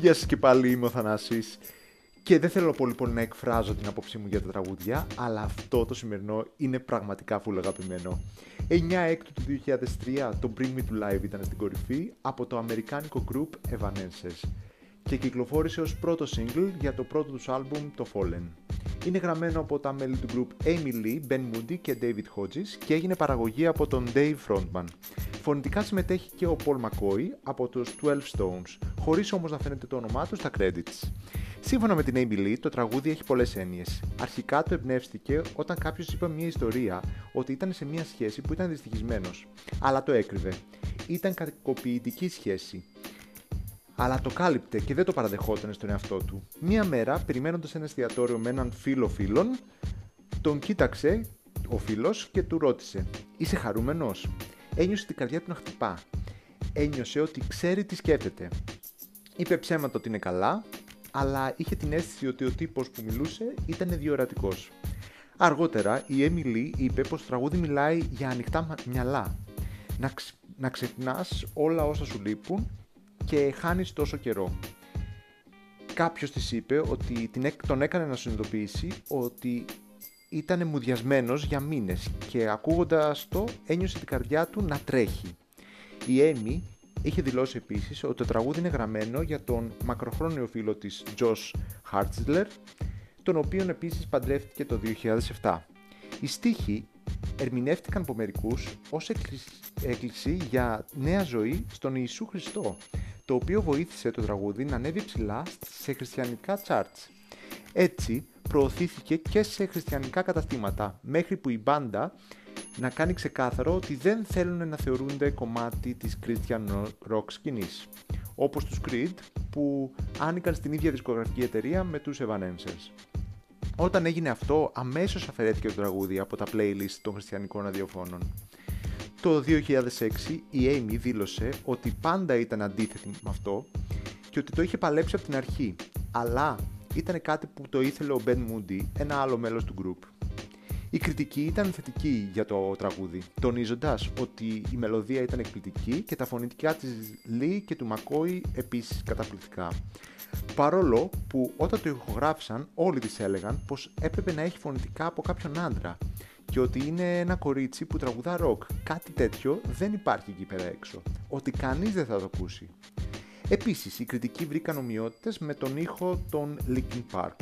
Γεια σας και πάλι, είμαι ο Θανάσης. Και δεν θέλω πολύ πολύ να εκφράζω την απόψη μου για τα τραγούδια, αλλά αυτό το σημερινό είναι πραγματικά φουλ αγαπημένο. 9 έκτου του 2003 το Bring Me To Live ήταν στην κορυφή από το αμερικάνικο group Evanescence και κυκλοφόρησε ως πρώτο single για το πρώτο τους άλμπουμ το Fallen. Είναι γραμμένο από τα μέλη του group Amy Lee, Ben Moody και David Hodges και έγινε παραγωγή από τον Dave Frontman. Φωνητικά συμμετέχει και ο Paul McCoy από τους 12 Stones, χωρίς όμως να φαίνεται το όνομά τους στα credits. Σύμφωνα με την Amy Lee, το τραγούδι έχει πολλές έννοιες. Αρχικά το εμπνεύστηκε όταν κάποιος είπε μια ιστορία ότι ήταν σε μια σχέση που ήταν δυστυχισμένος, αλλά το έκρυβε. Ήταν κακοποιητική σχέση αλλά το κάλυπτε και δεν το παραδεχόταν στον εαυτό του. Μία μέρα, περιμένοντας ένα εστιατόριο με έναν φίλο φίλων, τον κοίταξε ο φίλος και του ρώτησε: Είσαι χαρούμενος; Ένιωσε την καρδιά του να χτυπά. Ένιωσε ότι ξέρει τι σκέφτεται. Είπε ψέματα ότι είναι καλά, αλλά είχε την αίσθηση ότι ο τύπος που μιλούσε ήταν διορατικός. Αργότερα η Έμιλι είπε πως το τραγούδι μιλάει για ανοιχτά μυαλά. Να, ξ... να ξεχνάς όλα όσα σου λείπουν και χάνεις τόσο καιρό. Κάποιος της είπε ότι τον έκανε να συνειδητοποιήσει ότι ήταν μουδιασμένος για μήνες και ακούγοντας το ένιωσε την καρδιά του να τρέχει. Η Έμι είχε δηλώσει επίσης ότι το τραγούδι είναι γραμμένο για τον μακροχρόνιο φίλο της Josh Hartzler, τον οποίον επίσης παντρεύτηκε το 2007. Οι στίχοι ερμηνεύτηκαν από μερικούς ως έκκληση για νέα ζωή στον Ιησού Χριστό, το οποίο βοήθησε το τραγούδι να ανέβει ψηλά σε χριστιανικά charts. Έτσι, προωθήθηκε και σε χριστιανικά καταστήματα, μέχρι που η μπάντα να κάνει ξεκάθαρο ότι δεν θέλουν να θεωρούνται κομμάτι της Christian rock σκηνής, όπως τους Creed που άνοικαν στην ίδια δισκογραφική εταιρεία με τους Evanescence. Όταν έγινε αυτό, αμέσως αφαιρέθηκε το τραγούδι από τα playlist των χριστιανικών ραδιοφώνων. Το 2006 η Amy δήλωσε ότι πάντα ήταν αντίθετη με αυτό και ότι το είχε παλέψει από την αρχή, αλλά ήταν κάτι που το ήθελε ο Ben Moody, ένα άλλο μέλος του group. Η κριτική ήταν θετική για το τραγούδι, τονίζοντας ότι η μελωδία ήταν εκπληκτική και τα φωνητικά της Lee και του Μακόη επίσης καταπληκτικά. Παρόλο που όταν το ηχογράφησαν όλοι της έλεγαν πως έπρεπε να έχει φωνητικά από κάποιον άντρα και ότι είναι ένα κορίτσι που τραγουδά ροκ. Κάτι τέτοιο δεν υπάρχει εκεί πέρα έξω. Ότι κανείς δεν θα το ακούσει. Επίσης, οι κριτικοί βρήκαν ομοιότητες με τον ήχο των Linkin Park.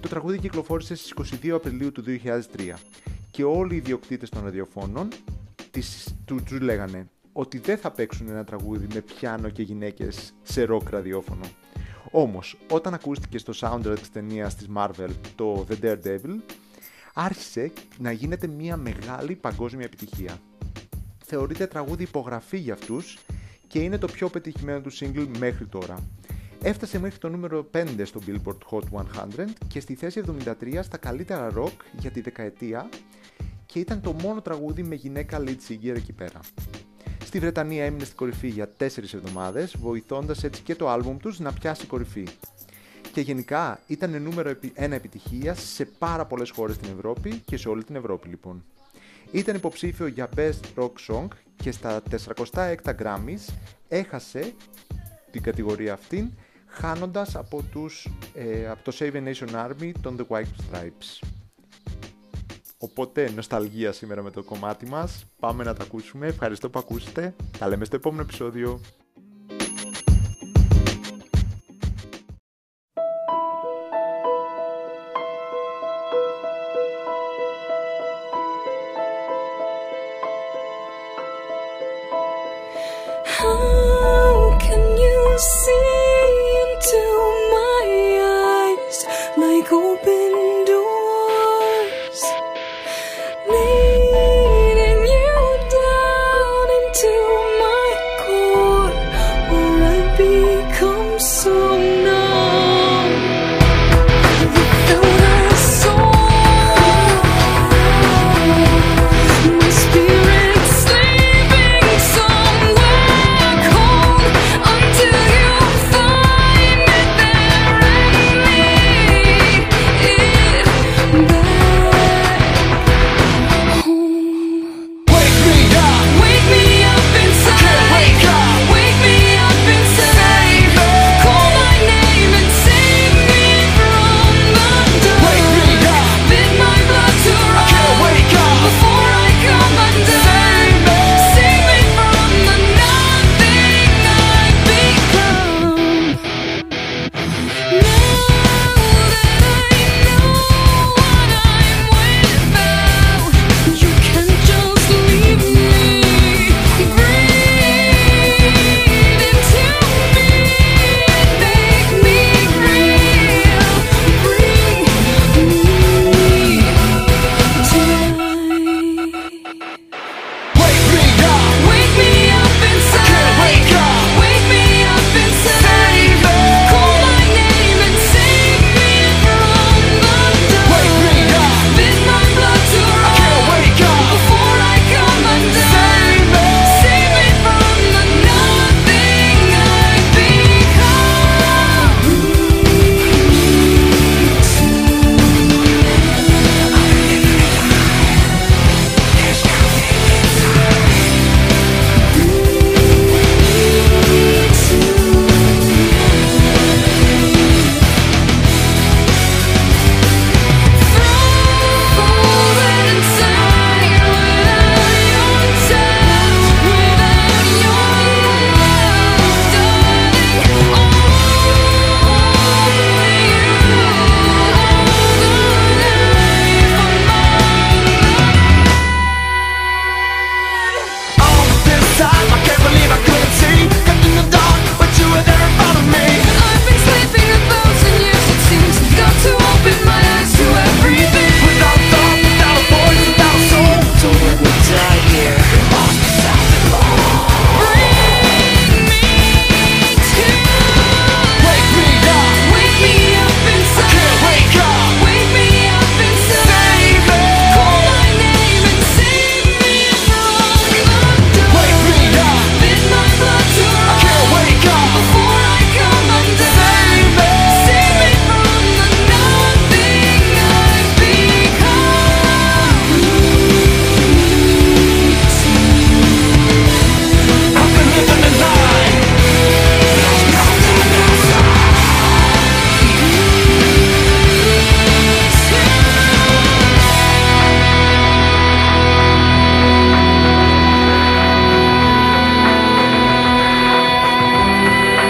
Το τραγούδι κυκλοφόρησε στις 22 Απριλίου του 2003 και όλοι οι ιδιοκτήτες των ραδιοφώνων του, τους λέγανε ότι δεν θα παίξουν ένα τραγούδι με πιάνο και γυναίκες σε ροκ ραδιόφωνο. Όμως, όταν ακούστηκε στο soundtrack της ταινίας της Marvel το The Daredevil, άρχισε να γίνεται μια μεγάλη παγκόσμια επιτυχία. Θεωρείται τραγούδι υπογραφή για αυτούς και είναι το πιο πετυχημένο του single μέχρι τώρα. Έφτασε μέχρι το νούμερο 5 στο Billboard Hot 100 και στη θέση 73 στα καλύτερα rock για τη δεκαετία και ήταν το μόνο τραγούδι με γυναίκα lead singer εκεί πέρα. Στη Βρετανία έμεινε στην κορυφή για 4 εβδομάδες, βοηθώντας έτσι και το άλμπουμ τους να πιάσει κορυφή. Και γενικά ήταν νούμερο 1 επιτυχία σε πάρα πολλές χώρες στην Ευρώπη και σε όλη την Ευρώπη λοιπόν. Ήταν υποψήφιο για Best Rock Song και στα 406 Grammys έχασε την κατηγορία αυτήν χάνοντας από, τους, ε, από το Save a Nation Army των The White Stripes. Οπότε, νοσταλγία σήμερα με το κομμάτι μας. Πάμε να τα ακούσουμε. Ευχαριστώ που ακούσετε. Τα λέμε στο επόμενο επεισόδιο. hoping